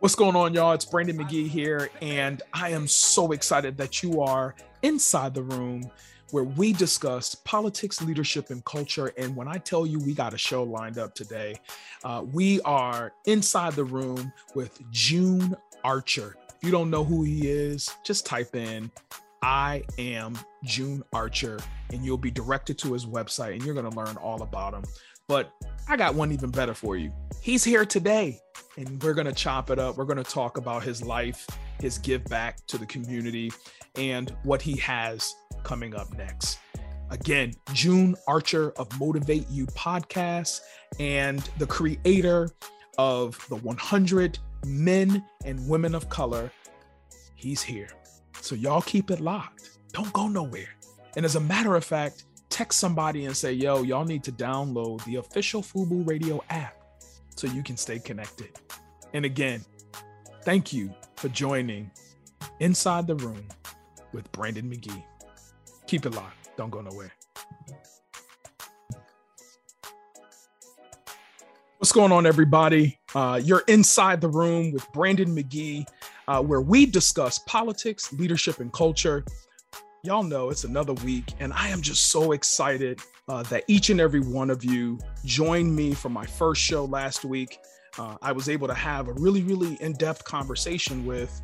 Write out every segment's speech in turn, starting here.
What's going on, y'all? It's Brandon McGee here, and I am so excited that you are inside the room where we discuss politics, leadership, and culture. And when I tell you we got a show lined up today, uh, we are inside the room with June Archer. If you don't know who he is, just type in I am June Archer, and you'll be directed to his website, and you're going to learn all about him. But I got one even better for you. He's here today and we're going to chop it up. We're going to talk about his life, his give back to the community, and what he has coming up next. Again, June Archer of Motivate You podcast and the creator of the 100 Men and Women of Color. He's here. So y'all keep it locked. Don't go nowhere. And as a matter of fact, text somebody and say, yo, y'all need to download the official FUBU Radio app so you can stay connected. And again, thank you for joining Inside the Room with Brandon McGee. Keep it locked. Don't go nowhere. What's going on, everybody? Uh, you're inside the room with Brandon McGee, uh, where we discuss politics, leadership, and culture. Y'all know it's another week, and I am just so excited uh, that each and every one of you joined me for my first show last week. Uh, I was able to have a really, really in depth conversation with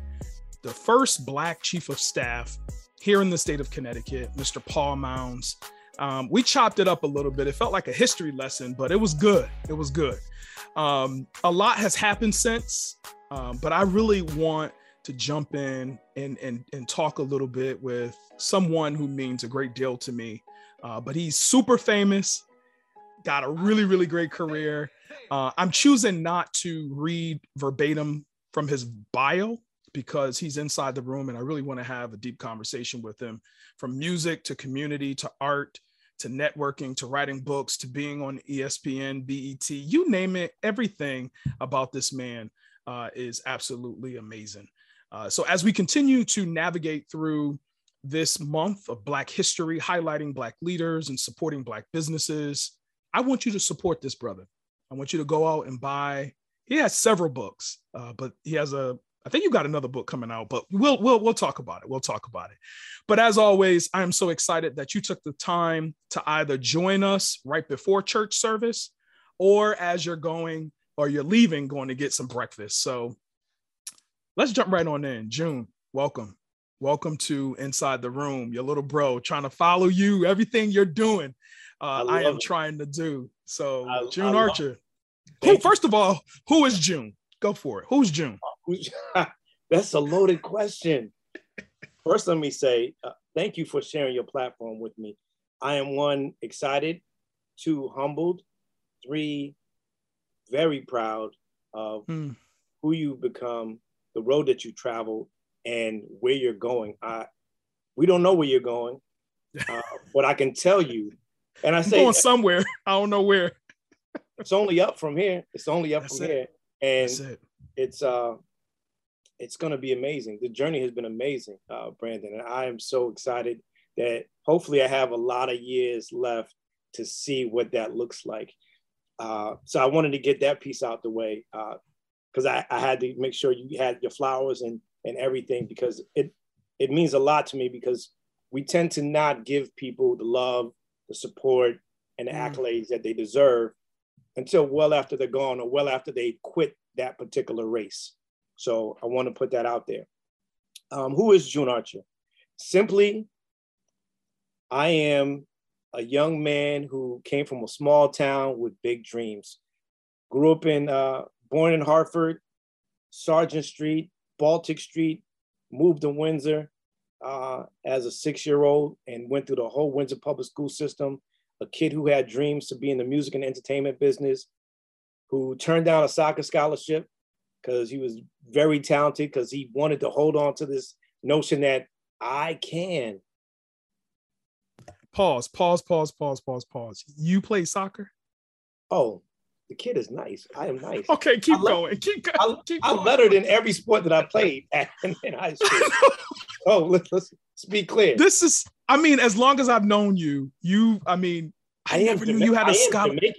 the first Black Chief of Staff here in the state of Connecticut, Mr. Paul Mounds. Um, we chopped it up a little bit. It felt like a history lesson, but it was good. It was good. Um, a lot has happened since, um, but I really want to jump in and, and, and talk a little bit with someone who means a great deal to me. Uh, but he's super famous, got a really, really great career. Uh, I'm choosing not to read verbatim from his bio because he's inside the room and I really want to have a deep conversation with him from music to community to art to networking to writing books to being on ESPN, BET, you name it, everything about this man uh, is absolutely amazing. Uh, so, as we continue to navigate through this month of Black history, highlighting Black leaders and supporting Black businesses, I want you to support this brother. I want you to go out and buy. He has several books, uh, but he has a. I think you got another book coming out, but we'll we'll we'll talk about it. We'll talk about it. But as always, I am so excited that you took the time to either join us right before church service, or as you're going or you're leaving, going to get some breakfast. So let's jump right on in. June, welcome. Welcome to Inside the Room, your little bro, trying to follow you, everything you're doing. Uh, I, I, am it. trying to do. So, I, June I Archer. Who, first of all, who is June? Go for it. Who's June? That's a loaded question. First, let me say uh, thank you for sharing your platform with me. I am one excited, two humbled, three very proud of hmm. who you've become, the road that you traveled, and where you're going. I we don't know where you're going, uh, but I can tell you, and I say going somewhere. I don't know where. it's only up from here. It's only up That's from it. here, and it. it's uh, it's going to be amazing. The journey has been amazing, uh, Brandon, and I am so excited that hopefully I have a lot of years left to see what that looks like. Uh, so I wanted to get that piece out the way because I, I had to make sure you had your flowers and and everything because it it means a lot to me because we tend to not give people the love, the support, and the mm. accolades that they deserve until well after they're gone or well after they quit that particular race. So I want to put that out there. Um, who is June Archer? Simply, I am a young man who came from a small town with big dreams. Grew up in, uh, born in Hartford, Sargent Street, Baltic Street, moved to Windsor uh, as a six-year-old and went through the whole Windsor public school system. A kid who had dreams to be in the music and entertainment business, who turned down a soccer scholarship because he was very talented because he wanted to hold on to this notion that I can. Pause, pause, pause, pause, pause, pause. You play soccer? Oh, the kid is nice. I am nice. Okay, keep going. Keep, going. I, keep I'm going. lettered in every sport that I played at, in high school. oh, let's, let's, let's be clear. This is, I mean, as long as I've known you, you, I mean, I, I never knew you had a scholarship.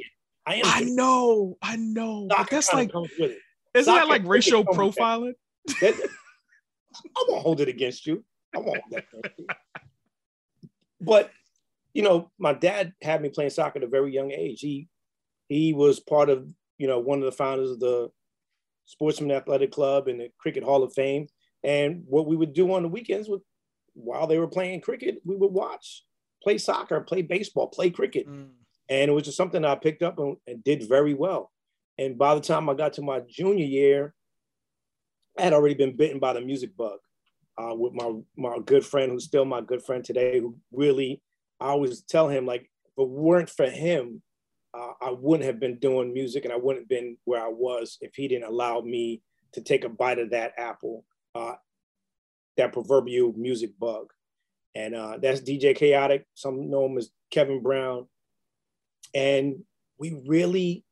I, am. I know, I know. That's like, Isn't that like racial profiling? I won't hold it against you. I won't. but you know, my dad had me playing soccer at a very young age. He he was part of you know one of the founders of the Sportsman Athletic Club and the Cricket Hall of Fame. And what we would do on the weekends was, while they were playing cricket, we would watch, play soccer, play baseball, play cricket. Mm. And it was just something I picked up and, and did very well. And by the time I got to my junior year, I had already been bitten by the music bug uh, with my my good friend, who's still my good friend today, who really I always tell him like, if it weren't for him, uh, I wouldn't have been doing music, and I wouldn't have been where I was if he didn't allow me to take a bite of that apple, uh, that proverbial music bug. And uh, that's DJ Chaotic. Some know him as Kevin Brown. And we really,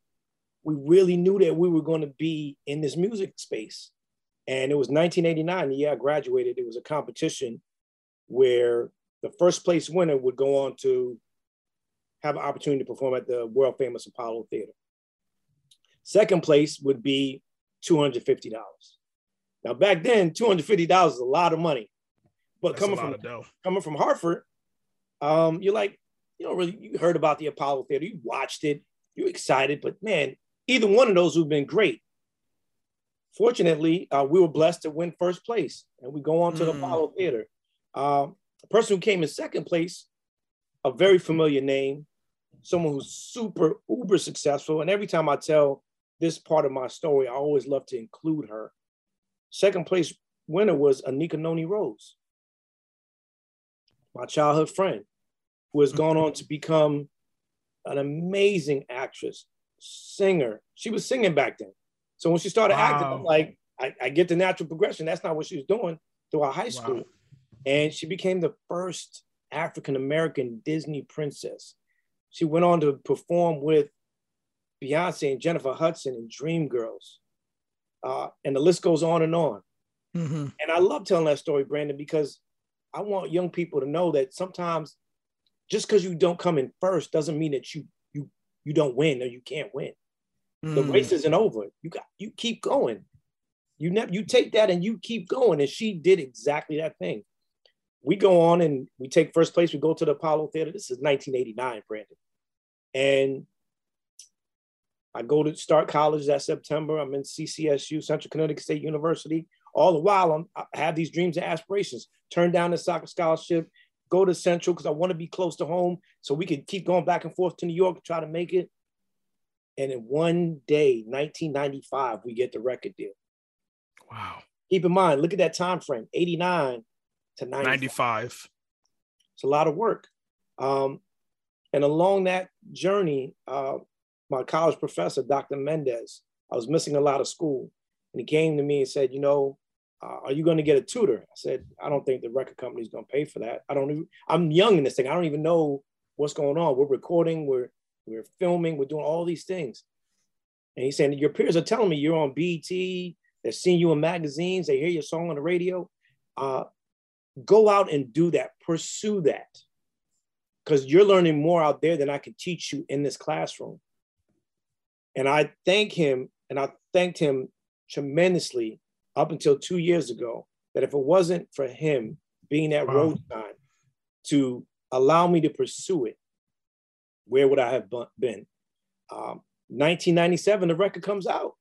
we really knew that we were going to be in this music space. And it was 1989, the year I graduated. It was a competition where the first place winner would go on to have an opportunity to perform at the world famous Apollo Theater. Second place would be $250. Now back then, $250 is a lot of money. But That's coming from coming from Hartford, um, you're like, you know, really you heard about the Apollo Theater, you watched it, you're excited, but man, either one of those would have been great fortunately, uh, we were blessed to win first place, and we go on to mm. the Apollo Theater. Uh, the person who came in second place, a very familiar name, someone who's super uber successful. And every time I tell this part of my story, I always love to include her. Second place winner was Anika Noni Rose, my childhood friend, who has gone on to become an amazing actress, singer. She was singing back then. So when she started wow. acting, I'm like, I, I, get the natural progression. That's not what she was doing throughout high school. Wow. And she became the first African American Disney princess. She went on to perform with Beyonce and Jennifer Hudson and Dreamgirls. Uh, and the list goes on and on. Mm-hmm. And I love telling that story, Brandon, because I want young people to know that sometimes just because you don't come in first doesn't mean that you you you don't win or you can't win. Mm. The race isn't over. You got you keep going. You never you take that and you keep going. And she did exactly that thing. We go on and we take first place. We go to the Apollo Theater. This is 1989, Brandon. And I go to start college that September. I'm in CCSU, Central Connecticut State University. All the while, I'm, i have these dreams and aspirations. Turn down the soccer scholarship, go to Central because I want to be close to home so we could keep going back and forth to New York to try to make it. And in one day, 1995, we get the record deal. Wow. Keep in mind, look at that time frame 89 to 95. 95. It's a lot of work. Um, and along that journey, uh, my college professor, Dr. Mendez, I was missing a lot of school. And he came to me and said, You know, uh, are you going to get a tutor? I said, I don't think the record company's going to pay for that. I don't even, I'm young in this thing. I don't even know what's going on. We're recording, we're we're filming, we're doing all these things. And he's saying, Your peers are telling me you're on BT, they're seeing you in magazines, they hear your song on the radio. Uh, go out and do that, pursue that. Because you're learning more out there than I can teach you in this classroom. And I thank him, and I thanked him tremendously up until two years ago that if it wasn't for him being that wow. road sign to allow me to pursue it, where would I have been? Um, 1997, the record comes out.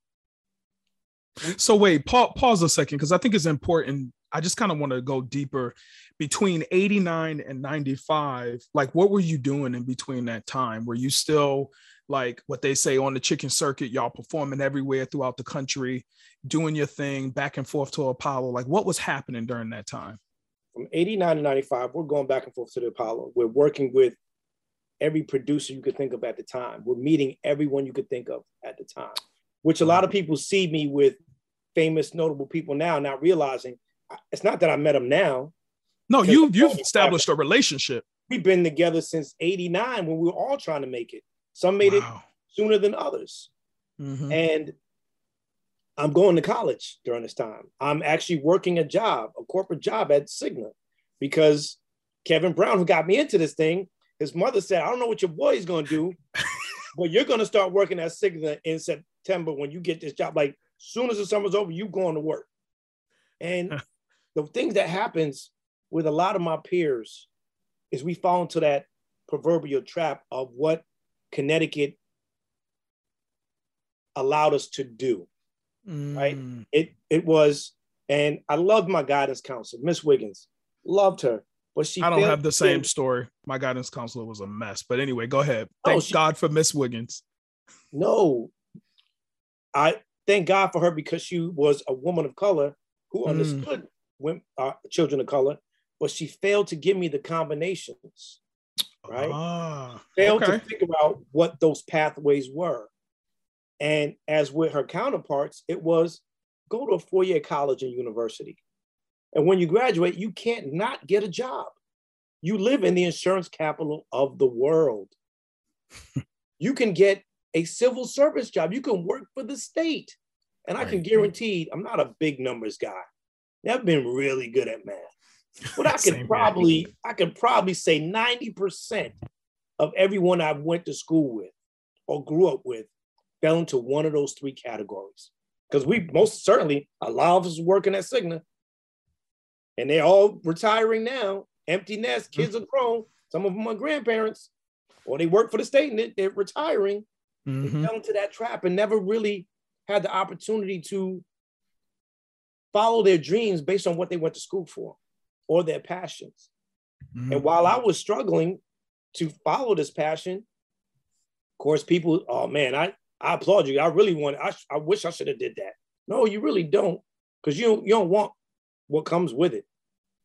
So wait, pa- pause a second because I think it's important. I just kind of want to go deeper between 89 and 95. Like, what were you doing in between that time? Were you still like what they say on the chitlin circuit, y'all performing everywhere throughout the country, doing your thing back and forth to Apollo? Like, what was happening during that time? From 89 to 95, we're going back and forth to the Apollo. We're working with every producer you could think of at the time. We're meeting everyone you could think of at the time, which a lot of people see me with famous, notable people now, not realizing it's not that I met him now. No, you you've established a relationship. We've been together since 89 when we were all trying to make it. Some made wow. it sooner than others. Mm-hmm. And I'm going to college during this time. I'm actually working a job, a corporate job at Cigna, because Kevin Brown, who got me into this thing, his mother said, I don't know what your boy is going to do, but you're going to start working at Cigna in September when you get this job. Like, Soon as the summer's over, you going to work. And the things that happens with a lot of my peers is we fall into that proverbial trap of what Connecticut allowed us to do. Mm. Right? It it was, and I loved my guidance counselor, Miss Wiggins. Loved her. But she I don't have the same story. My guidance counselor was a mess. But anyway, go ahead. Thank oh, she, God for Miss Wiggins. No. I thank God for her because she was a woman of color who mm. Women, uh, children of color, but she failed to give me the combinations, right? Ah, failed okay. to figure out what those pathways were. And as with her counterparts, it was go to a four year college and university. And when you graduate, you can't not get a job. You live in the insurance capital of the world. you can get a civil service job. You can work for the state. And I can guarantee I'm not a big numbers guy. I've been really good at math. But I could probably, I can probably say 90% of everyone I went to school with or grew up with fell into one of those three categories. Because we most certainly, a lot of us working at Cigna, and they're all retiring now, empty nest, mm-hmm. kids mm-hmm. are grown, some of them are grandparents, or they work for the state and they're retiring. Mm-hmm. They fell into that trap and never really had the opportunity to follow their dreams based on what they went to school for or their passions. Mm-hmm. And while I was struggling to follow this passion, of course, people, oh man, I, I applaud you. I really want, I, I wish I should have did that. No, you really don't, because you don't, you don't want what comes with it.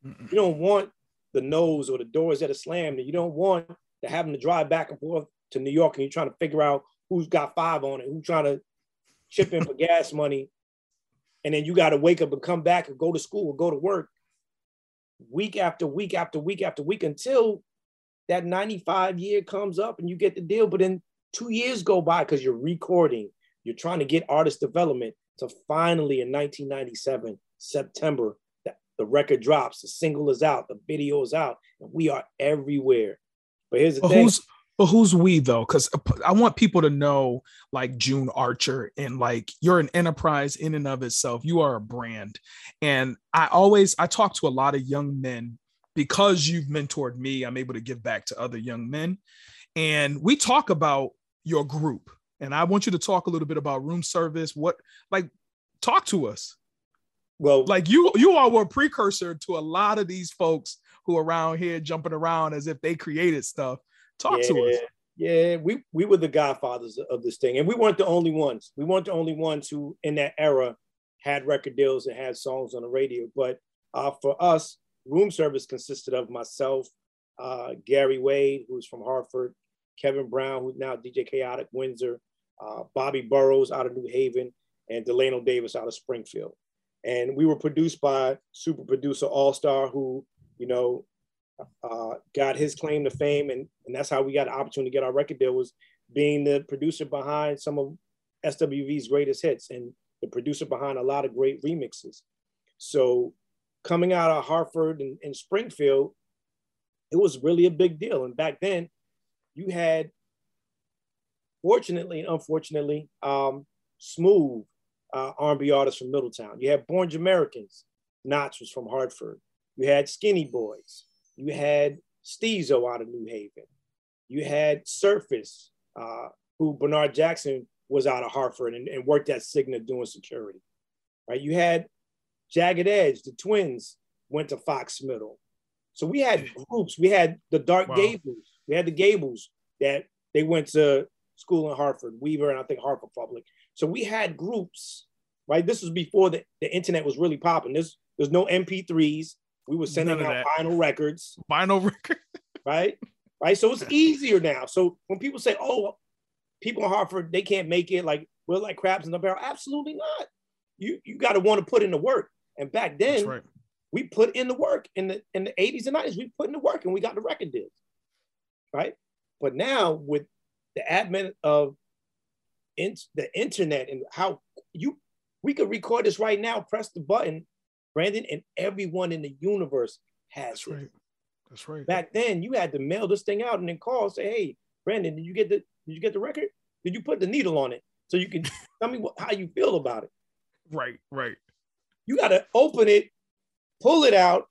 Mm-mm. You don't want the nose or the doors that are slammed, and you don't want to having to drive back and forth to New York and you're trying to figure out who's got five on it, who's trying to chip in for gas money, and then you got to wake up and come back and go to school or go to work week after week after week after week until that 95 year comes up and you get the deal. But then two years go by because you're recording, you're trying to get artist development. So finally in 1997, September, that the record drops, the single is out, the video is out, and we are everywhere. But here's the but thing. Who's but who's we though? Because uh, I want people to know like June Archer and like you're an enterprise in and of itself. You are a brand. And I always I talk to a lot of young men because you've mentored me. I'm able to give back to other young men. And we talk about your group. And I want you to talk a little bit about room service. What like talk to us. Well, like you you all were a precursor to a lot of these folks who are around here jumping around as if they created stuff. Talk yeah, to us. Yeah, we we were the godfathers of this thing, and we weren't the only ones. We weren't the only ones who, in that era, had record deals and had songs on the radio. But uh, for us, room service consisted of myself, uh, Gary Wade, who's from Hartford, Kevin Brown, who's now DJ Chaotic Windsor, uh, Bobby Burrows out of New Haven, and Delano Davis out of Springfield and we were produced by super producer All Star, who you know uh, got his claim to fame, and and that's how we got the opportunity to get our record deal was being the producer behind some of SWV's greatest hits and the producer behind a lot of great remixes. So coming out of Hartford and, and Springfield, it was really a big deal. And back then, you had, fortunately and unfortunately, um, Smooth uh, R&B artists from Middletown. You had Born Americans. Knots was from Hartford. You had Skinny Boys. You had Stezo out of New Haven. You had Surface, uh, who Bernard Jackson was out of Hartford and, and worked at Cigna doing security. Right? You had Jagged Edge, the twins went to Fox Middle. So we had groups. We had the Dark wow. Gables. We had the Gables that they went to school in Hartford, Weaver, and I think Hartford Public. So we had groups, right? This was before the, the internet was really popping. There's there's no MP3s. We were sending out vinyl records. Vinyl record. right? Right. So it's easier now. So when people say, oh, people in Hartford, they can't make it, like we're like crabs in the barrel. Absolutely not. You you got to want to put in the work. And back then, right. we put in the work in the in the 80s and 90s. We put in the work and we got the record deals. Right. But now with the advent of in, the internet and how you we could record this right now, press the button, Brandon, and everyone in the universe has That's it. Right. That's right. Back then, you had to mail this thing out and then call, say, "Hey, Brandon, did you get the did you get the record? Did you put the needle on it so you can tell me what, how you feel about it?" Right, right. You got to open it, pull it out,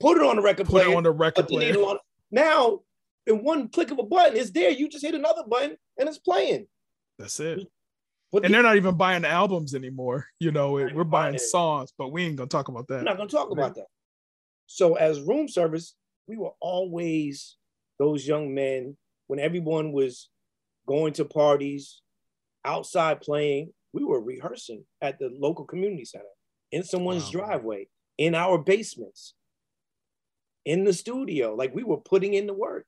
put it on the record put player. it on the record player. The On. Now, in one click of a button, it's there. You just hit another button and it's playing. That's it. But and the, they're not even buying albums anymore. You know, we're buying songs, but we ain't gonna talk about that. We're not gonna talk about that. So as room service, we were always those young men when everyone was going to parties, outside playing. We were rehearsing at the local community center, in someone's wow. driveway, in our basements, in the studio. Like we were putting in the work.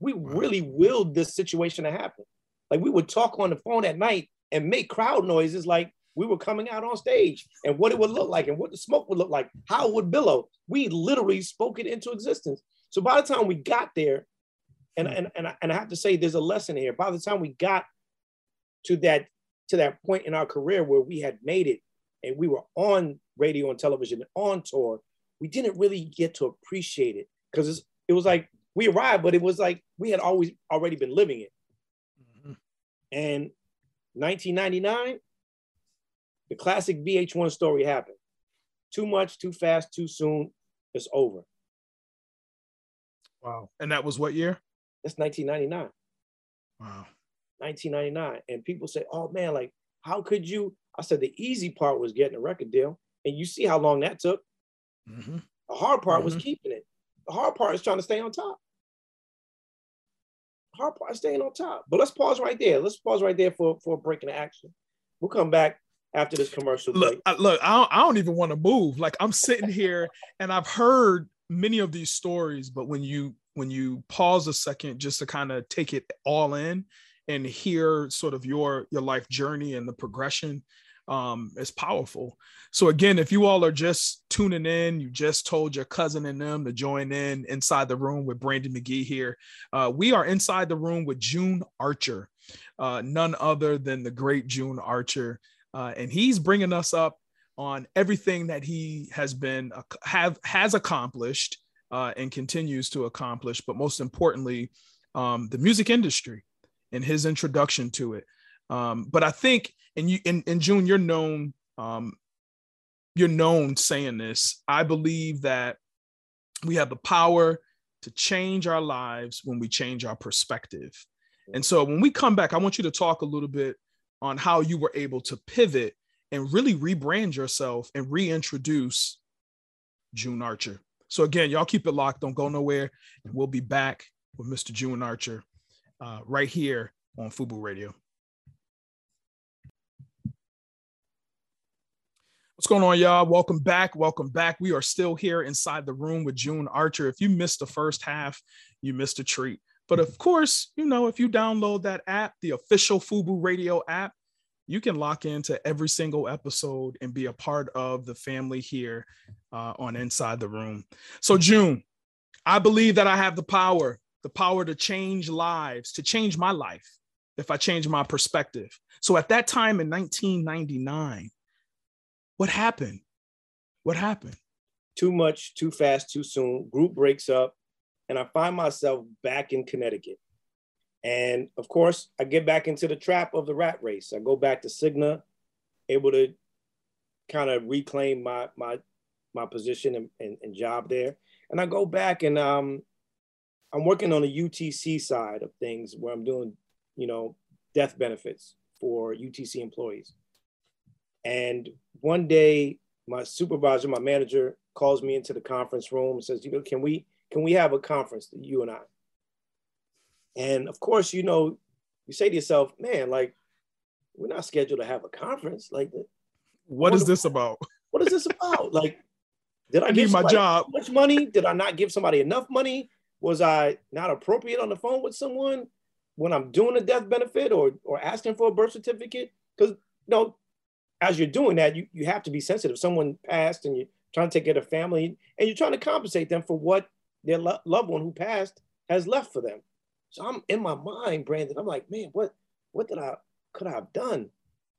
We wow. really willed this situation to happen. Like we would talk on the phone at night and make crowd noises like we were coming out on stage and what it would look like and what the smoke would look like, how it would billow. We literally spoke it into existence. So by the time we got there, and, and, and, I, and I have to say there's a lesson here. By the time we got to that to that point in our career where we had made it and we were on radio and television and on tour, we didn't really get to appreciate it because it was like we arrived, but it was like we had always already been living it. Mm-hmm. And 1999, the classic VH1 story happened. Too much, too fast, too soon. It's over. Wow. And that was what year? That's 1999. Wow. 1999. And people say, oh man, like, how could you? I said, the easy part was getting a record deal. And you see how long that took. Mm-hmm. The hard part mm-hmm. was keeping it. The hard part is trying to stay on top hard part is staying on top. But let's pause right there. Let's pause right there for, for a break in action. We'll come back after this commercial look, I, look, I don't, I don't even want to move. Like I'm sitting here and I've heard many of these stories, but when you when you pause a second just to kind of take it all in and hear sort of your your life journey and the progression, um, is powerful. So again, if you all are just tuning in, you just told your cousin and them to join in inside the room with Brandon McGee here. Uh, we are inside the room with June Archer, uh, none other than the great June Archer, uh, and he's bringing us up on everything that he has been have has accomplished uh, and continues to accomplish, but most importantly, um, the music industry and his introduction to it. Um, but I think and you in, June, you're known, um, you're known saying this. I believe that we have the power to change our lives when we change our perspective. And so when we come back, I want you to talk a little bit on how you were able to pivot and really rebrand yourself and reintroduce June Archer. So again, y'all keep it locked. Don't go nowhere. And we'll be back with Mr. June Archer uh, right here on Fubu Radio. What's going on, y'all? Welcome back. Welcome back. We are still here inside the room with June Archer. If you missed the first half, you missed a treat. But of course, you know, if you download that app, the official Fubu Radio app, you can lock into every single episode and be a part of the family here uh, on Inside the Room. So, June, I believe that I have the power, the power to change lives, to change my life if I change my perspective. So, at that time in 1999, what happened? What happened? Too much, too fast, too soon. Group breaks up, and I find myself back in Connecticut. And of course, I get back into the trap of the rat race. I go back to Cigna, able to kind of reclaim my my my position and, and, and, job there. And I go back and um, I'm working on the UTC side of things where I'm doing, you know, death benefits for UTC employees. And one day, my supervisor, my manager, calls me into the conference room and says, "You know, can we can we have a conference, you and I?" And of course, you know, you say to yourself, "Man, like, we're not scheduled to have a conference. Like, what, what is this about? What is this about? like, did I, I need my job? much money? Did I not give somebody enough money? Was I not appropriate on the phone with someone when I'm doing a death benefit or or asking for a birth certificate? Because you know, as you're doing that, you, you have to be sensitive. Someone passed and you're trying to take care of family and you're trying to compensate them for what their lo- loved one who passed has left for them. So I'm in my mind, Brandon, I'm like, man, what, what did I, could I have done?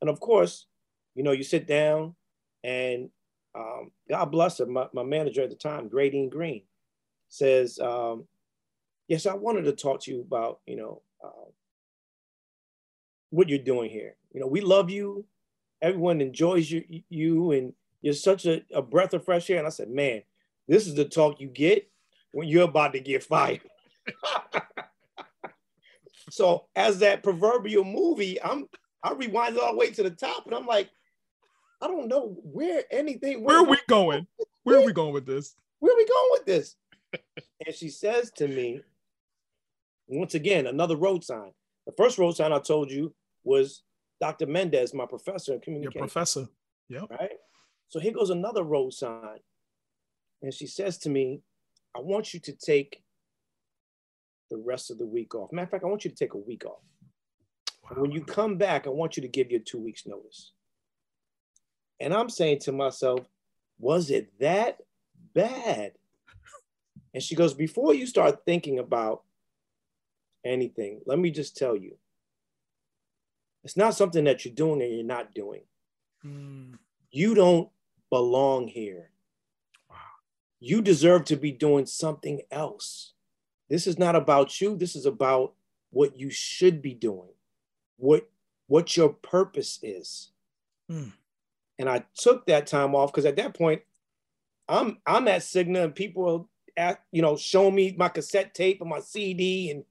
And of course, you know, you sit down and um, God bless her, my, my, manager at the time, Gradine Green, says, um, yes, I wanted to talk to you about, you know, uh, what you're doing here. You know, we love you everyone enjoys you, you and you're such a, a breath of fresh air. And I said, man, this is the talk you get when you're about to get fired. so as that proverbial movie, I'm I rewind all the way to the top, and I'm like, I don't know where anything. Where, where are we going? Where, where are we going with this? Where are we going with this? and she says to me, once again, another road sign. The first road sign I told you was Dr. Mendez, my professor in communication. Your professor. Yeah. Right. So here goes another road sign. And she says to me, I want you to take the rest of the week off. Matter of fact, I want you to take a week off. Wow. When you come back, I want you to give your two weeks notice. And I'm saying to myself, was it that bad? And she goes, before you start thinking about anything, let me just tell you, it's not something that you're doing and you're not doing. Mm. You don't belong here. Wow. You deserve to be doing something else. This is not about you. This is about what you should be doing, what, what your purpose is. Mm. And I took that time off because at that point, I'm I'm at Cigna and people at you know showing me my cassette tape and my CD and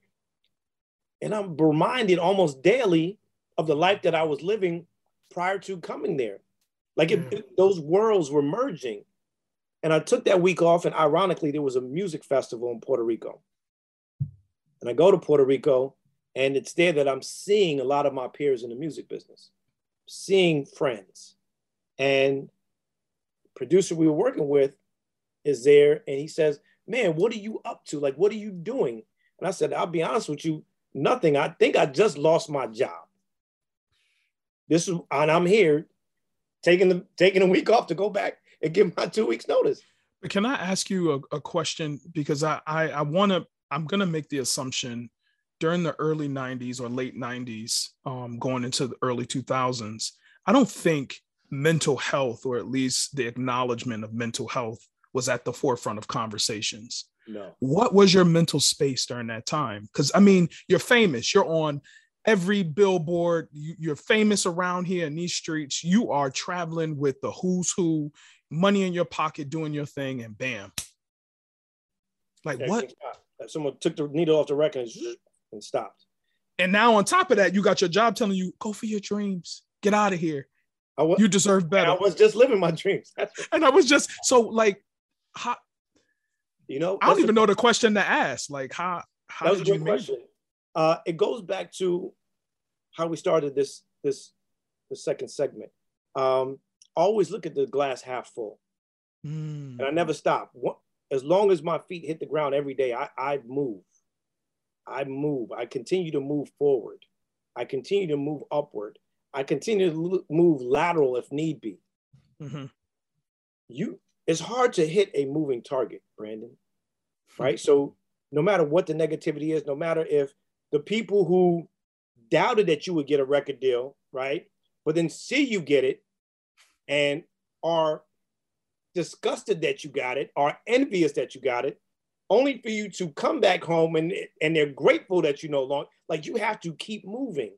and I'm reminded almost daily of the life that I was living prior to coming there. Like it, mm. it, those worlds were merging. And I took that week off, and ironically, there was a music festival in Puerto Rico. And I go to Puerto Rico, and it's there that I'm seeing a lot of my peers in the music business, seeing friends. And producer we were working with is there, and he says, Man, what are you up to? Like, what are you doing? And I said, I'll be honest with you, nothing. I think I just lost my job. This is, and I'm here taking the taking a week off to go back and give my two weeks notice. But Can I ask you a, a question? Because I I, I want to I'm gonna make the assumption during the early 90s or late 90s, um, going into the early 2000s, I don't think mental health, or at least the acknowledgement of mental health, was at the forefront of conversations. No. What was your mental space during that time? Because I mean, you're famous. You're on every billboard. You, are famous around here in these streets. You are traveling with the who's who, money in your pocket, doing your thing, and bam. Like yeah, what? Someone took the needle off the record and stopped. And now on top of that, you got your job telling you, go for your dreams, get out of here. Was, you deserve better. I was just living my dreams. and I was just so like, how, you know, I don't even a, know the question to ask. Like, how? How that was a good question. Uh, it goes back to how we started this this the second segment. Um, always look at the glass half full, mm. and I never stop. As long as my feet hit the ground every day, I, I move. I move. I continue to move forward. I continue to move upward. I continue to move lateral if need be. Mm-hmm. You, it's hard to hit a moving target, Brandon. Right. so no matter what the negativity is, no matter if the people who doubted that you would get a record deal, right? But then see you get it and are disgusted that you got it, are envious that you got it, only for you to come back home and and they're grateful that you no longer like you have to keep moving.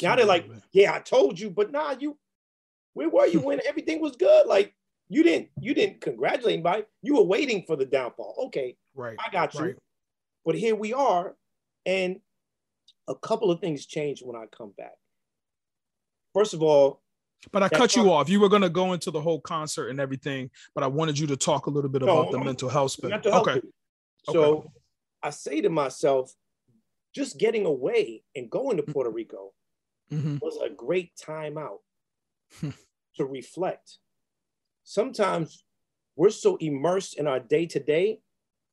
Now they're like, yeah, I told you, but nah, you where were you when everything was good? Like you didn't you didn't congratulate anybody. You were waiting for the downfall. Okay, right. I got you. Right. But here we are, and a couple of things changed when I come back. First of all, but I cut you off. You were going to go into the whole concert and everything, but I wanted you to talk a little bit no, about the mental health. Mental health okay. So okay. I say to myself, just getting away and going to mm-hmm. Puerto Rico mm-hmm. was a great time out hmm. to reflect. Sometimes we're so immersed in our day to day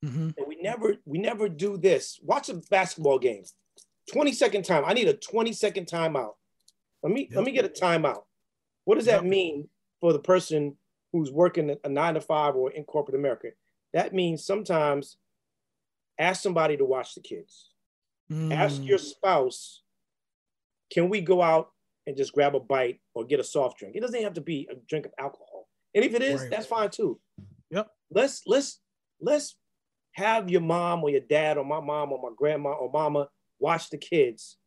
that we never we never do this. Watch a basketball game. 20 second time. I need a 20 second timeout. Let me yep. let me get a timeout. What does that mean for the person who's working a nine to five or in corporate America? That means sometimes ask somebody to watch the kids. Mm. Ask your spouse, can we go out and just grab a bite or get a soft drink? It doesn't have to be a drink of alcohol. And if it is, right. that's fine too. Yep. Let's let's let's have your mom or your dad or my mom or my grandma or mama watch the kids,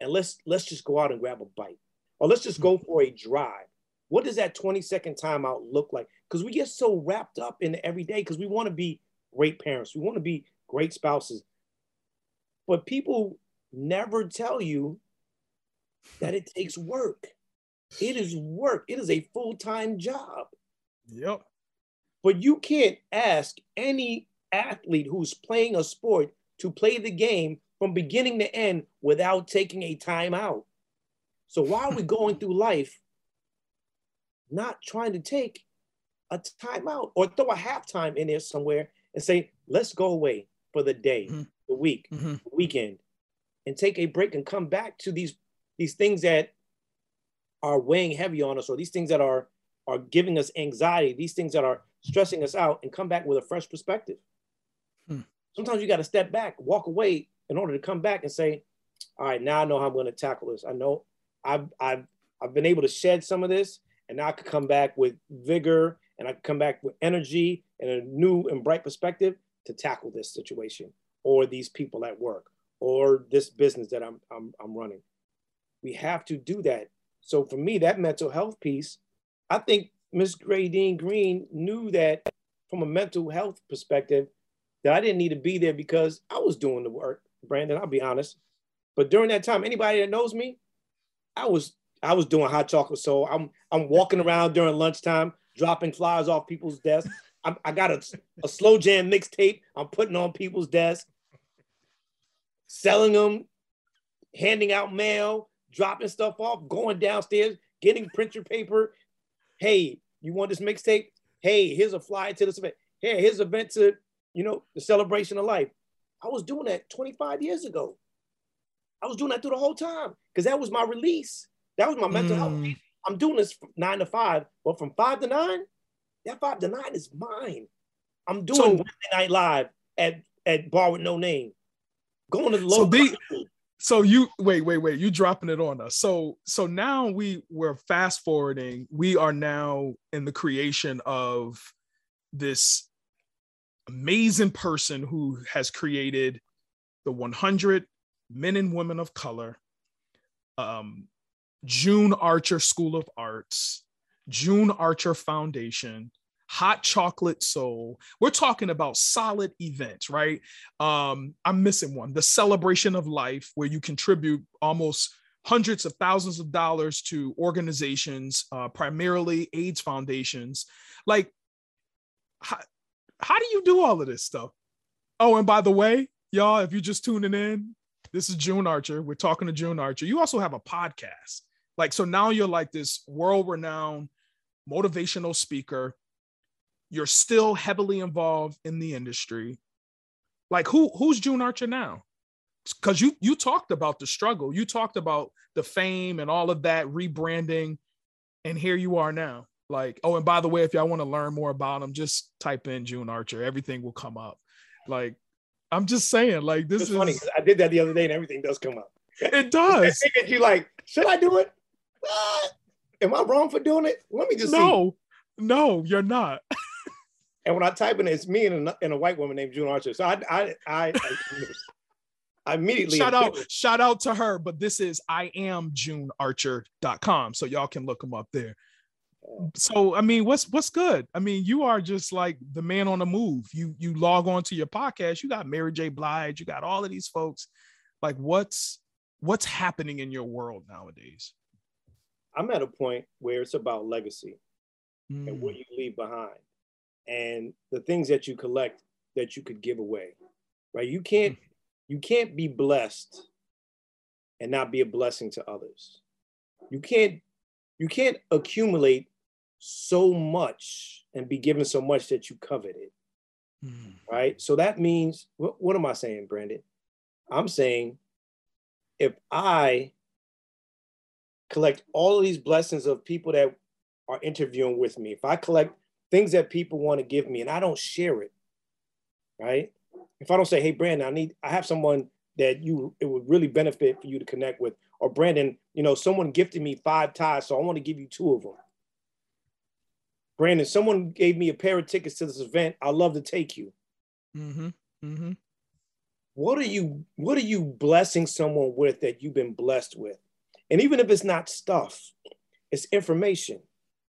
and let's let's just go out and grab a bite. or let's just go for a drive. What does that 20 second timeout look like? Because we get so wrapped up in the everyday because we want to be great parents, we want to be great spouses. But people never tell you that it takes work. It is work. It is a full-time job. Yep. But you can't ask any athlete who's playing a sport to play the game from beginning to end without taking a timeout. So why are we going through life not trying to take a timeout or throw a halftime in there somewhere and say, let's go away for the day, mm-hmm. the week, mm-hmm. the weekend, and take a break and come back to these these things that are weighing heavy on us or these things that are are giving us anxiety, these things that are stressing us out, and come back with a fresh perspective. Hmm. Sometimes you got to step back, walk away in order to come back and say, all right, now I know how I'm going to tackle this. I know I've, I've, I've been able to shed some of this and now I could come back with vigor and I could come back with energy and a new and bright perspective to tackle this situation or these people at work or this business that I'm, I'm, I'm running. We have to do that. So for me, that mental health piece, I think Miss Dean Green knew that from a mental health perspective, that I didn't need to be there because I was doing the work, Brandon, I'll be honest. But during that time, anybody that knows me, I was I was doing hot chocolate. So I'm I'm walking around during lunchtime, dropping flyers off people's desks. I'm, i got a, a slow jam mixtape. I'm putting on people's desks, selling them, handing out mail, dropping stuff off, going downstairs, getting printer paper. Hey, you want this mixtape? Hey, here's a flyer to this event. Hey, here's an event to, you know, the celebration of life. I was doing that 25 years ago. I was doing that through the whole time because that was my release. That was my mental mm. health. I'm doing this nine to five, but from five to nine, that five to nine is mine. I'm doing so, Wednesday Night Live at at Bar with No Name. Going to the so the, so you wait, wait, wait. You dropping it on us. So so now we we're fast forwarding. We are now in the creation of this amazing person who has created the 100 men and women of color um, June Archer School of Arts, June Archer Foundation, Hot Chocolate Soul. We're talking about solid events, right? Um, I'm missing one the celebration of life, where you contribute almost hundreds of thousands of dollars to organizations, uh, primarily AIDS foundations. Like, how, do you do all of this stuff? Oh, and by the way, y'all, if you're just tuning in, this is June Archer. We're talking to June Archer. You also have a podcast. Like, so now you're like this world renowned motivational speaker. You're still heavily involved in the industry. Like, who who's June Archer now? Because you you talked about the struggle, you talked about the fame and all of that rebranding, and here you are now. Like, oh, and by the way, if y'all want to learn more about him, just type in June Archer. Everything will come up. Like, I'm just saying, like this it's is funny. I did that the other day, and everything does come up. It does. and you like, should I do it? What? Am I wrong for doing it? Let me just no, see. no, you're not. and when I type in, it's me and a, and a white woman named June Archer. So I, I, I, I, I immediately shout out, shout out to her. But this is I am JuneArcher.com, so y'all can look them up there. So I mean, what's what's good? I mean, you are just like the man on the move. You you log on to your podcast. You got Mary J. Blige. You got all of these folks. Like, what's what's happening in your world nowadays? I'm at a point where it's about legacy mm. and what hmm. you leave behind and the things that you collect that you could give away. Right? You can't mm. you can't be blessed and not be a blessing to others. You can't you can't accumulate so much and be given so much that you covet it. Mm. Right? So that means what, what am I saying, Brandon? I'm saying if I collect all of these blessings of people that are interviewing with me, if I collect things that people want to give me and I don't share it, right? If I don't say, hey, Brandon, I need, I have someone that you, it would really benefit for you to connect with, or Brandon, you know, someone gifted me five ties, so I want to give you two of them. Brandon, someone gave me a pair of tickets to this event. I'd love to take you. Mm-hmm. Mm-hmm. What are you, what are you blessing someone with that you've been blessed with? And even if it's not stuff, it's information.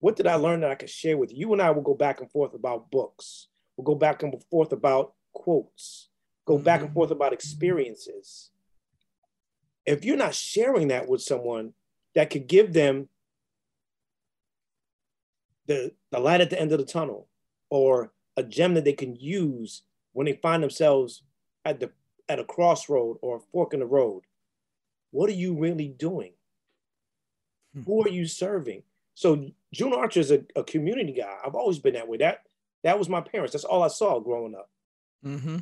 What did I learn that I could share with you? You and I will go back and forth about books. We'll go back and forth about quotes, go mm-hmm. back and forth about experiences. If you're not sharing that with someone that could give them the, the light at the end of the tunnel or a gem that they can use when they find themselves at the at a crossroad or a fork in the road, what are you really doing? Hmm. Who are you serving? So June Archer is a, a, community guy. I've always been that way. That that was my parents. That's all I saw growing up. Mm-hmm.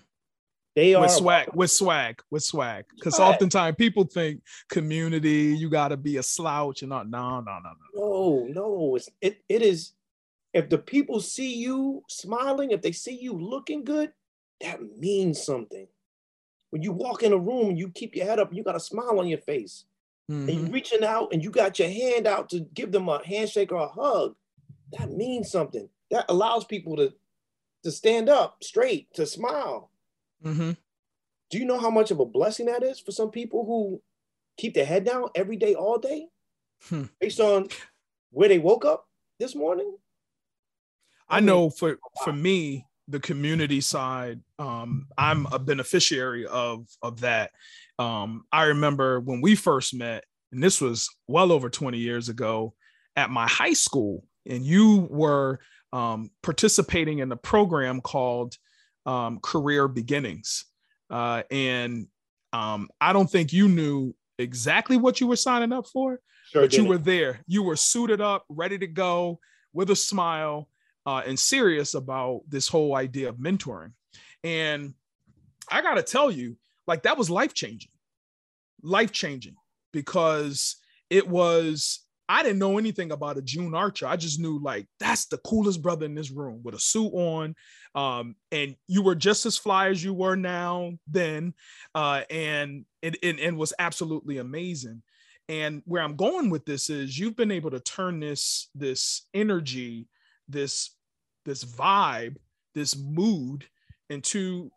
They are with swag, with swag, with swag. Because oftentimes people think community, you got to be a slouch and not. No, no, no, no. No, no. It's, it it is. If the people see you smiling, if they see you looking good, that means something. When you walk in a room and you keep your head up, you got a smile on your face. Mm-hmm. And you're reaching out and you got your hand out to give them a handshake or a hug. That means something. That allows people to, to stand up straight, to smile. Mm-hmm. Do you know how much of a blessing that is for some people who keep their head down every day, all day, hmm. based on where they woke up this morning? I, know for for me, the community side, um, I'm a beneficiary of of that. Um, I remember when we first met, and this was well over 20 years ago, at my high school, and you were um, participating in a program called um, Career Beginnings, uh, and um, I don't think you knew exactly what you were signing up for, sure but didn't. you were there. You were suited up, ready to go, with a smile uh, and serious about this whole idea of mentoring. And I got to tell you, like that was life changing, life changing because it was, I didn't know anything about a June Archer. I just knew like that's the coolest brother in this room with a suit on. Um, and you were just as fly as you were now then. Uh, and it, it, it was absolutely amazing. And where I'm going with this is you've been able to turn this, this energy, this this vibe, this mood into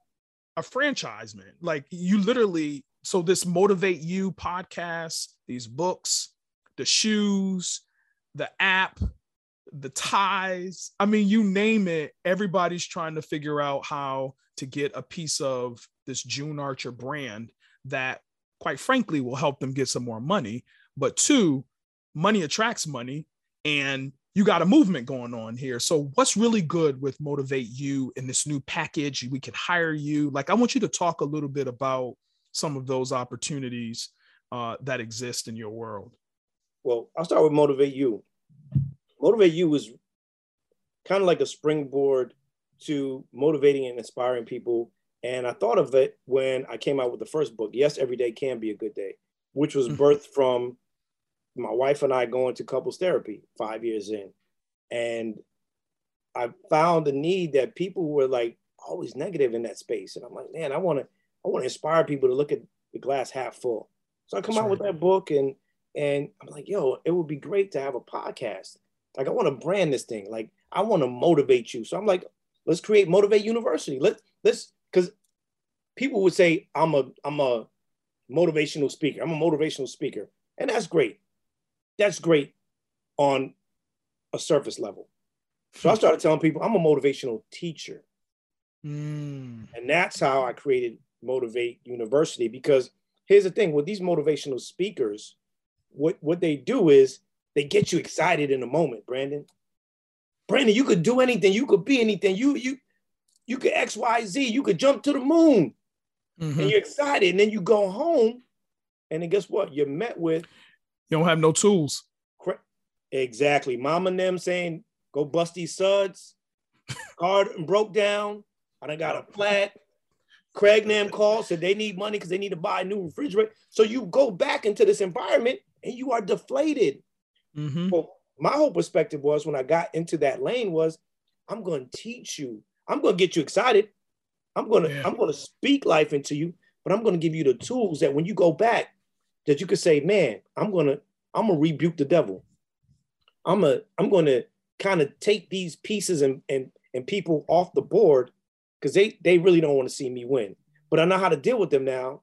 a franchise, man. Like you literally, so this motivate you podcast, these books, the shoes, the app, the ties. I mean, you name it, everybody's trying to figure out how to get a piece of this June Archer brand that, quite frankly, will help them get some more money. But two, money attracts money. And you got a movement going on here. So what's really good with Motivate You in this new package? We can hire you. Like I want you to talk a little bit about some of those opportunities uh, that exist in your world. Well, I'll start with Motivate You. Motivate You was kind of like a springboard to motivating and inspiring people. And I thought of it when I came out with the first book, Yes, Every Day Can Be a Good Day, which was mm-hmm. birthed from my wife and I going to couples therapy five years in. And I found the need that people were like always negative in that space. And I'm like, man, I want to, I want to inspire people to look at the glass half full. So I come That's out right. with that book and and I'm like, yo, it would be great to have a podcast. Like I want to brand this thing. Like I want to motivate you. So I'm like, let's create Motivate University. Let let's because people would say I'm a I'm a motivational speaker. I'm a motivational speaker. And that's great that's great on a surface level. So I started telling people I'm a motivational teacher. Mm. And that's how I created Motivate University because here's the thing with these motivational speakers, what, what they do is they get you excited in a moment, Brandon. Brandon, you could do anything, you could be anything. You you you could XYZ, you could jump to the moon. Mm-hmm. And you're excited. And then you go home, and then guess what? You're met with you don't have no tools. Exactly. Mom and them saying, go bust these suds. Card broke down. I done got a flat. Craig Nam called, said they need money because they need to buy a new refrigerator. So you go back into this environment and you are deflated. Mm-hmm. Well, my whole perspective was when I got into that lane was I'm going to teach you. I'm going to get you excited. I'm going to yeah. I'm going to speak life into you, but I'm going to give you the tools that when you go back, that you could say, man, I'm gonna, I'm gonna rebuke the devil. I'm a, I'm gonna kind of take these pieces and and and people off the board because they they really don't want to see me win. But I know how to deal with them now,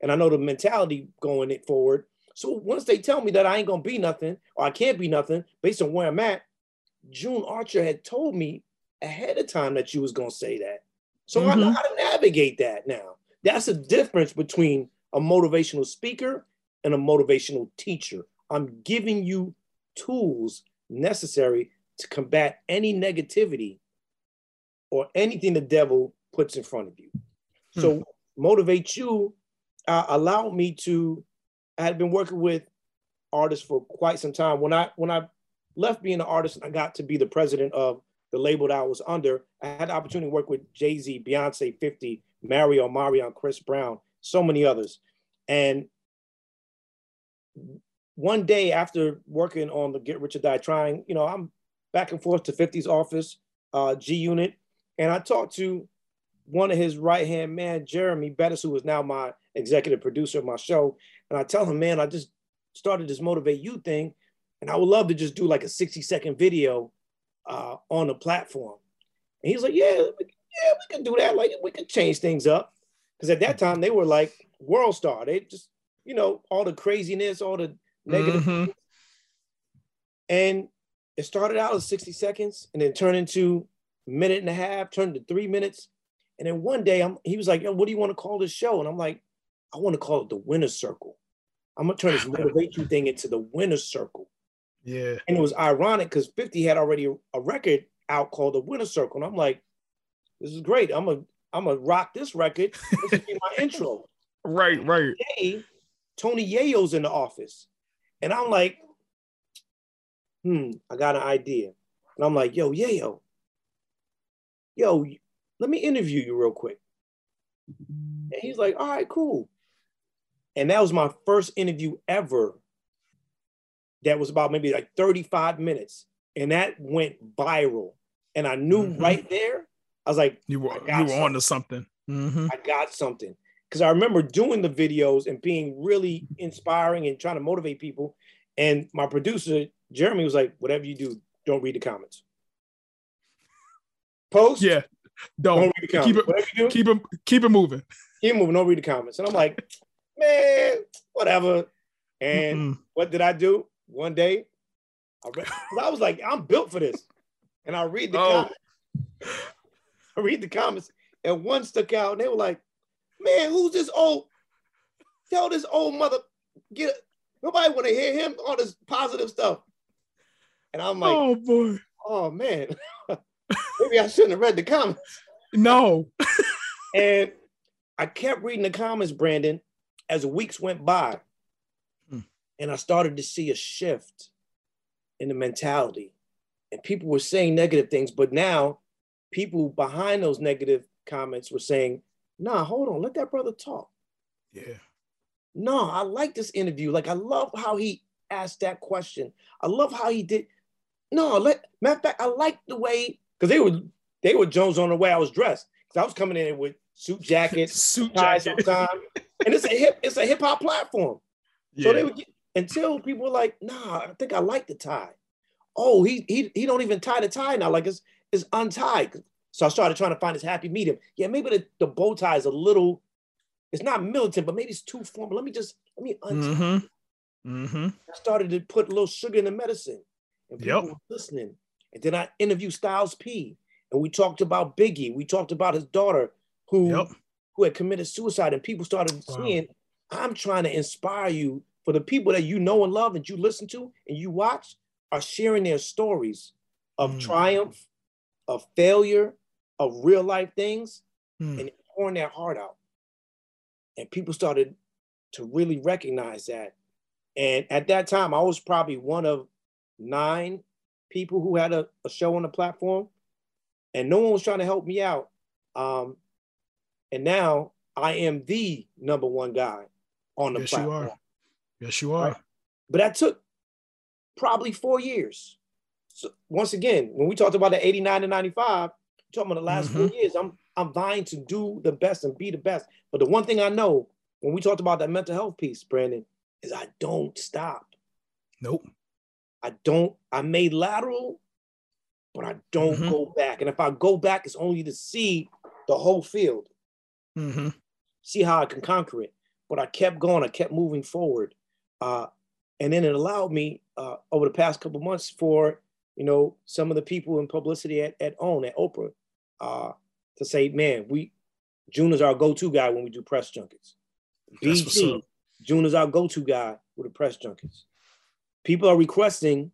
and I know the mentality going it forward. So once they tell me that I ain't gonna be nothing or I can't be nothing based on where I'm at, June Archer had told me ahead of time that you was gonna say that. So mm-hmm. I know mm-hmm. how to navigate that now. That's a difference between a motivational speaker and a motivational teacher. I'm giving you tools necessary to combat any negativity or anything the devil puts in front of you. Hmm. So motivate you uh, allowed me to. I had been working with artists for quite some time. When I when I left being an artist and I got to be the president of the label that I was under, I had the opportunity to work with Jay Z, Beyonce, 50, Mario, Marion, Chris Brown, so many others. And one day after working on the Get Rich or Die Trying, you know, I'm back and forth to 50's office, uh, G Unit, and I talked to one of his right hand man, Jeremy Bettis, who is now my executive producer of my show. And I tell him, man, I just started this Motivate You thing, and I would love to just do like a 60 second video uh, on the platform. And he's like, yeah, yeah, we can do that. Like, we can change things up. Because at that time, they were like World Star. They just, you know, all the craziness, all the negative. Mm-hmm. And it started out as 60 seconds and then turned into a minute and a half, turned to three minutes. And then one day I'm, he was like, Yo, what do you want to call this show? And I'm like, I want to call it the winner's circle. I'm gonna turn this motivation thing into the winner's circle. Yeah. And it was ironic because 50 had already a, a record out called the winner's circle. And I'm like, this is great. I'm gonna I'm gonna rock this record. This will be my intro. Right, right. Today, Tony Yayo's in the office. And I'm like, hmm, I got an idea. And I'm like, yo, Yayo, yo, let me interview you real quick. And he's like, all right, cool. And that was my first interview ever. That was about maybe like 35 minutes. And that went viral. And I knew mm-hmm. right there, I was like, you were, you were onto something. Mm-hmm. I got something. Because I remember doing the videos and being really inspiring and trying to motivate people. And my producer, Jeremy, was like, whatever you do, don't read the comments. Post. Yeah. Don't, don't read the comments. Keep it, keep it, keep it moving. Keep it moving. Don't read the comments. And I'm like, man, whatever. And Mm-mm. what did I do? One day, I, read, I was like, I'm built for this. And I read the oh. comments. I read the comments, and one stuck out, and they were like, man, who's this old? Tell this old mother, get nobody want to hear him all this positive stuff. And I'm like, oh boy, oh man, maybe I shouldn't have read the comments. No. and I kept reading the comments, Brandon, as weeks went by. Hmm. And I started to see a shift in the mentality. And people were saying negative things, but now people behind those negative comments were saying, nah, hold on, let that brother talk. Yeah. No, I like this interview. Like, I love how he asked that question. I love how he did. No, let matter of fact, I like the way because they were they were Jones on the way I was dressed. Because I was coming in with suit jackets, suit ties jacket. sometime. and it's a hip, it's a hip hop platform. Yeah. So they would get, until people were like, nah, I think I like the tie. Oh, he he he don't even tie the tie now. Like it's it's untied. So I started trying to find this happy medium. Yeah, maybe the, the bow tie is a little, it's not militant, but maybe it's too formal. Let me just, let me untie. Mm-hmm. Mm-hmm. I started to put a little sugar in the medicine. And people yep. were listening. And then I interviewed Styles P. And we talked about Biggie. We talked about his daughter who, yep. who had committed suicide. And people started wow. seeing, I'm trying to inspire you for the people that you know and love and you listen to and you watch are sharing their stories of mm. triumph, of failure, of real life things mm. and pouring their heart out. And people started to really recognize that. And at that time, I was probably one of nine people who had a, a show on the platform, and no one was trying to help me out. Um, and now I am the number one guy on the platform. yes, platform. You are. Yes, you are. Right? But that took probably four years. So once again, when we talked about the 89 to 95, talking about the last mm-hmm. four years, I'm I'm vying to do the best and be the best. But the one thing I know when we talked about that mental health piece, Brandon, is I don't stop. Nope. I don't. I made lateral, but I don't mm-hmm. go back. And if I go back, it's only to see the whole field, mm-hmm. see how I can conquer it. But I kept going. I kept moving forward. Uh, and then it allowed me uh, over the past couple months for you know some of the people in publicity at, at OWN at Oprah uh, to say, man, we June is our go-to guy when we do press junkets. BT, June is our go-to guy with the press junkets. People are requesting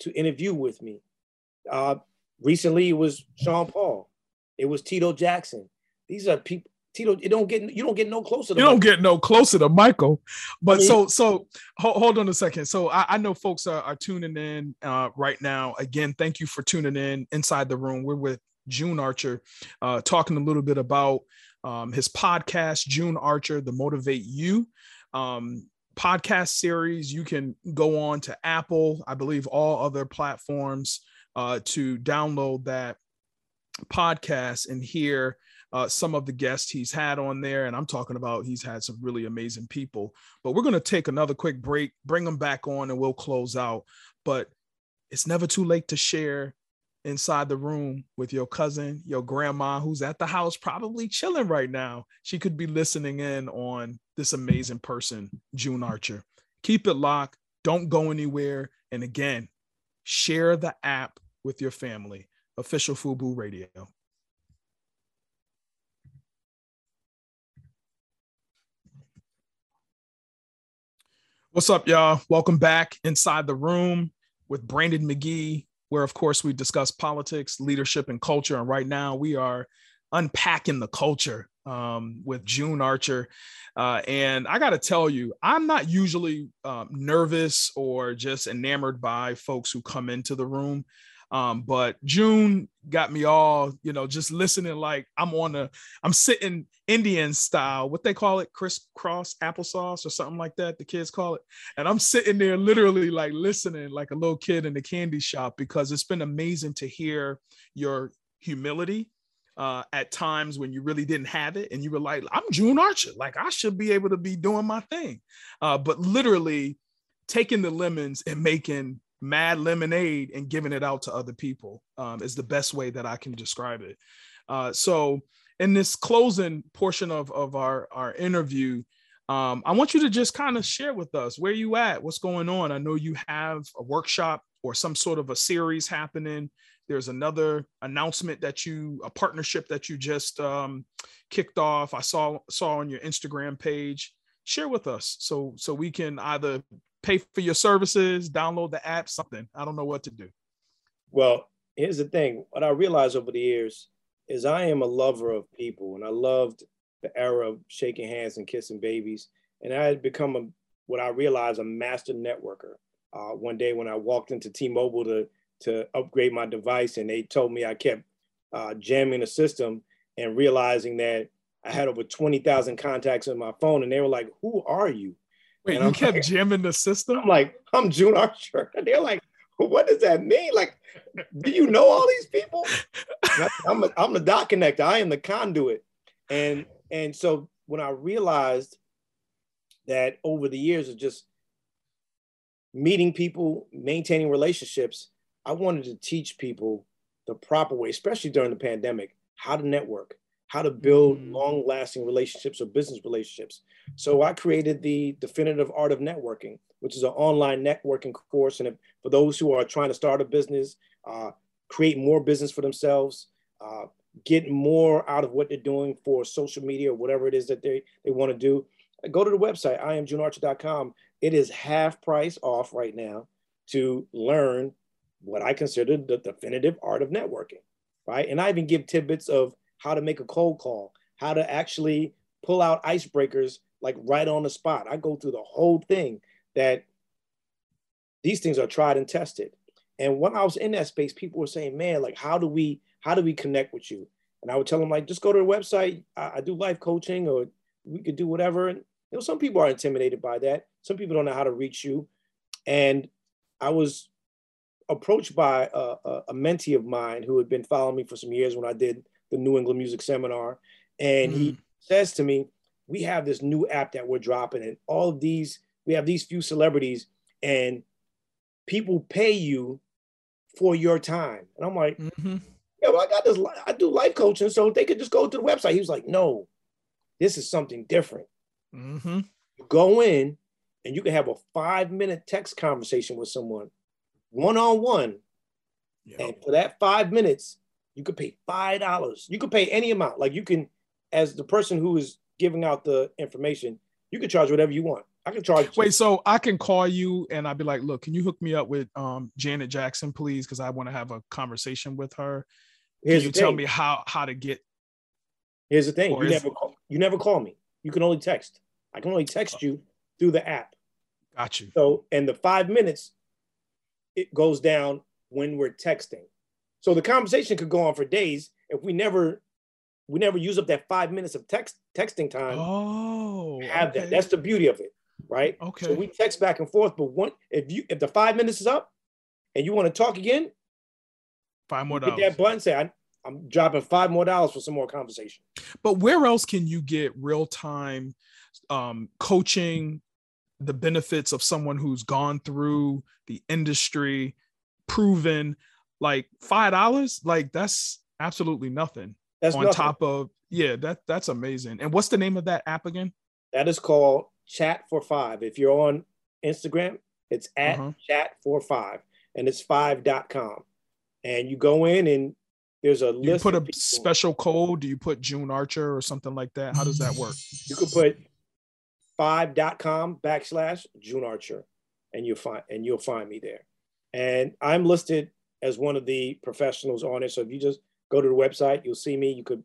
to interview with me. Uh, recently, it was Sean Paul. It was Tito Jackson. These are people. Tito, you don't get you don't get no closer. To you don't get no closer to Michael. But I mean, so so hold, hold, on a second. So I, I know folks are, are tuning in uh, right now. Again, thank you for tuning in inside the room. We're with June Archer, uh, talking a little bit about um, his podcast, June Archer, the Motivate You. Um, podcast series you can go on to apple i believe all other platforms uh, to download that podcast and hear uh, some of the guests he's had on there. And I'm talking about he's had some really amazing people. But we're going to take another quick break, bring them back on, and we'll close out. But it's never too late to share inside the room with your cousin, your grandma, who's at the house probably chilling right now. She could be listening in on this amazing person, June Archer. Keep it locked. Don't go anywhere. And again, share the app with your family. Official Fubu Radio. What's up, y'all? Welcome back inside the room with Brandon McGee, where, of course, we discuss politics, leadership, and culture. And right now, we are unpacking the culture um, with June Archer. Uh, and I got to tell you, I'm not usually um, nervous or just enamored by folks who come into the room. Um, but June got me all, you know, just listening like I'm on a, I'm sitting Indian style, what they call it, crisscross applesauce or something like that. The kids call it, and I'm sitting there literally like listening like a little kid in the candy shop because it's been amazing to hear your humility uh, at times when you really didn't have it and you were like, I'm June Archer, like I should be able to be doing my thing. Uh, but literally taking the lemons and making mad lemonade and giving it out to other people um, is the best way that I can describe it. Uh, so in this closing portion of, of our, our interview, um, I want you to just kind of share with us where you at, what's going on. I know you have a workshop or some sort of a series happening. There's another announcement that you, a partnership that you just um, kicked off. I saw saw on your Instagram page. Share with us so so we can either pay for your services, download the app, something. I don't know what to do. Well, here's the thing. What I realized over the years is I am a lover of people, and I loved the era of shaking hands and kissing babies. And I had become a what I realized a master networker. Uh, one day when I walked into T-Mobile to to upgrade my device, and they told me I kept uh, jamming the system, and realizing that I had over twenty thousand contacts on my phone, and they were like, "Who are you?" Wait, and you I'm kept like, jamming the system? I'm like, I'm June Archer. And they're like, what does that mean? Like, do you know all these people? I'm, a, I'm the dot connector. I am the conduit. And and so when I realized that over the years of just meeting people, maintaining relationships, I wanted to teach people the proper way, especially during the pandemic, how to network, how to build mm. long lasting relationships or business relationships. So I created the Definitive Art of Networking, which is an online networking course. And for those who are trying to start a business, uh, create more business for themselves, uh, get more out of what they're doing for social media or whatever it is that they, they want to do, go to the website, iamjunearcher.com. It is half price off right now to learn what I consider the definitive art of networking, right? And I even give tidbits of how to make a cold call, how to actually pull out icebreakers like right on the spot. I go through the whole thing that these things are tried and tested. And when I was in that space, people were saying, man, like, how do we, how do we connect with you? And I would tell them like, just go to the website. I, I do life coaching or we could do whatever. And you know, some people are intimidated by that. Some people don't know how to reach you. And I was approached by a, a, a mentee of mine who had been following me for some years when I did the New England Music Seminar, and mm. he says to me, "We have this new app that we're dropping, and all of these we have these few celebrities, and people pay you for your time." And I'm like, mm-hmm. "Yeah, well, I got this. I do life coaching, so they could just go to the website." He was like, "No, this is something different. Mm-hmm. You go in, and you can have a five minute text conversation with someone one on one. And for that five minutes, you could pay five dollars. You could pay any amount. Like you can, as the person who is giving out the information, you can charge whatever you want. I can charge. Wait, so I can call you and I'd be like, look, can you hook me up with um, Janet Jackson, please? Because I want to have a conversation with her. Here's can you tell me how how to get? Here's the thing: you never call, you never call me. You can only text. I can only text you through the app. Got you. So, and the five minutes, it goes down when we're texting. So the conversation could go on for days if we never we never use up that five minutes of text texting time. Oh, have okay. that. That's the beauty of it, right? Okay. So we text back and forth, but one if you if the five minutes is up and you want to talk again, five more dollars. Hit that button. Say I, I'm dropping five more dollars for some more conversation. But where else can you get real time um, coaching? The benefits of someone who's gone through the industry, proven like five dollars, like that's absolutely nothing. That's on nothing. top of yeah, that that's amazing. And what's the name of that app again? That is called Chat for Five. If you're on Instagram, it's at uh-huh. Chat for Five, and it's five.com. And you go in and there's a you put a special code. Do you put June Archer or something like that? How does that work? You could put five.com backslash June Archer, and you'll find and you'll find me there. And I'm listed as one of the professionals on it. So if you just go to the website, you'll see me. You could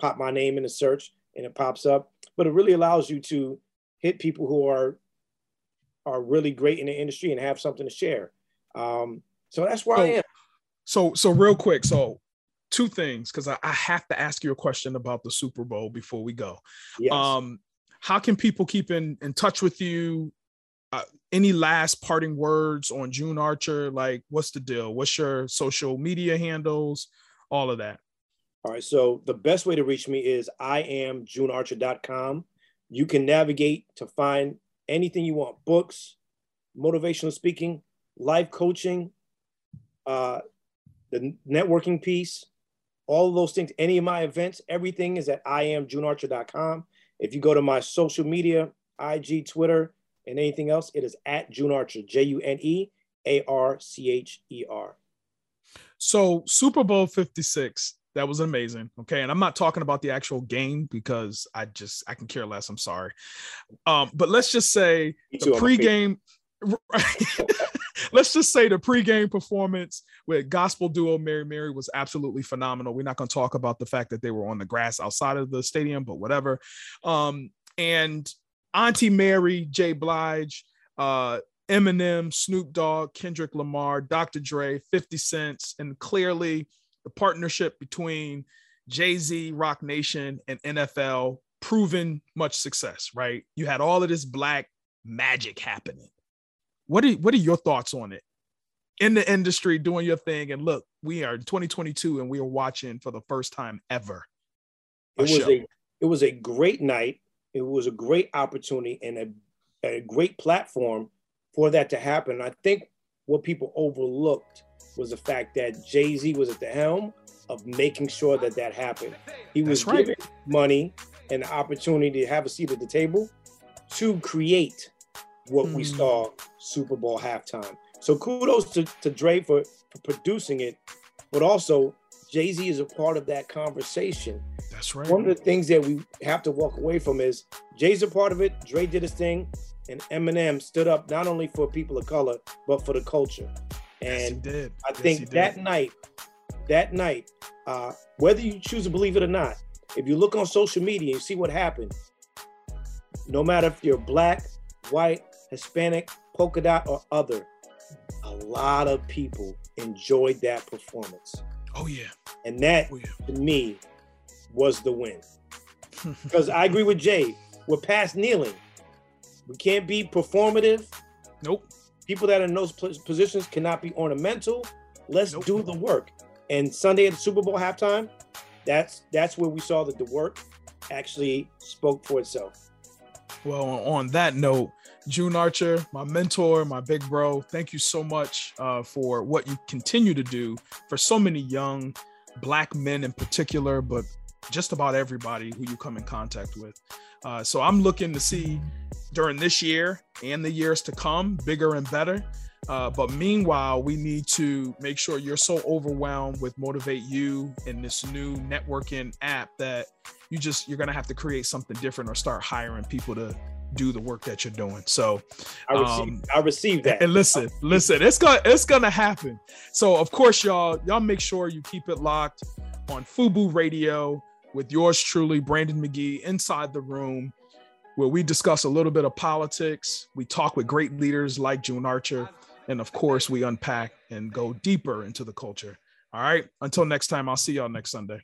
pop my name in the search and it pops up. But it really allows you to hit people who are are really great in the industry and have something to share. Um, so that's where so, I am. So so real quick, so two things because I, I, have to ask you a question about the Super Bowl before we go. Yes. Um, how can people keep in, in touch with you? Uh, any last parting words on June Archer? Like, what's the deal? What's your social media handles? all of that. All right. So the best way to reach me is I am junearcher.com. You can navigate to find anything you want books, motivational speaking, life coaching, uh, the networking piece, all of those things, any of my events, everything is at I am junearcher.com. If you go to my social media, IG, Twitter, and anything else, it is at June Archer, J U N E A R C H E R. So Super Bowl 56, that was amazing. Okay. And I'm not talking about the actual game because I just I can care less. I'm sorry. Um, but let's just say the pregame. let's just say the pregame performance with gospel duo Mary Mary was absolutely phenomenal. We're not going to talk about the fact that they were on the grass outside of the stadium, but whatever. Um, and Auntie Mary J. Blige, uh, Eminem, Snoop Dogg, Kendrick Lamar, Dr. Dre, 50 Cent, and clearly the partnership between Jay Z, Roc Nation, and NFL proven much success, right? You had all of this black magic happening. What are, what are your thoughts on it? In the industry, doing your thing, and look, we are in 2022 and we are watching for the first time ever. It was show. a it was a great night. It was a great opportunity and a, a great platform for that to happen. I think what people overlooked was the fact that Jay Z was at the helm of making sure that that happened. He was right. given money and the opportunity to have a seat at the table to create what mm. we hmm. saw Super Bowl halftime. So kudos to, to Dre for, for producing it, but also Jay Z is a part of that conversation. That's right. One of the things that we have to walk away from is Jay's a part of it. Dre did his thing and Eminem stood up not only for people of color but for the culture. And yes, I yes, think that night, that night, uh, whether you choose to believe it or not, if you look on social media and see what happened, no matter if you're black, white, Hispanic, polka dot, or other, a lot of people enjoyed that performance. Oh yeah. And that oh, yeah. to me was the win. Because I agree with Jay, we're past kneeling. We can't be performative. Nope. People that are in those positions cannot be ornamental. Let's nope. do the work. And Sunday at the Super Bowl halftime, that's that's where we saw that the work actually spoke for itself. Well, on that note, June Archer, my mentor, my big bro, thank you so much uh, for what you continue to do for so many young black men in particular, but just about everybody who you come in contact with. Uh, so I'm looking to see during this year and the years to come, bigger and better. Uh, but meanwhile, we need to make sure you're so overwhelmed with Motivate You and this new networking app that you just you're gonna have to create something different or start hiring people to do the work that you're doing. So I received, um, I received that. And listen, listen, it's gonna it's gonna happen. So of course, y'all, y'all make sure you keep it locked on Fubu Radio with yours truly, Brandon McGee, inside the room, where we discuss a little bit of politics. We talk with great leaders like June Archer, and of course, we unpack and go deeper into the culture. All right. Until next time, I'll see y'all next Sunday.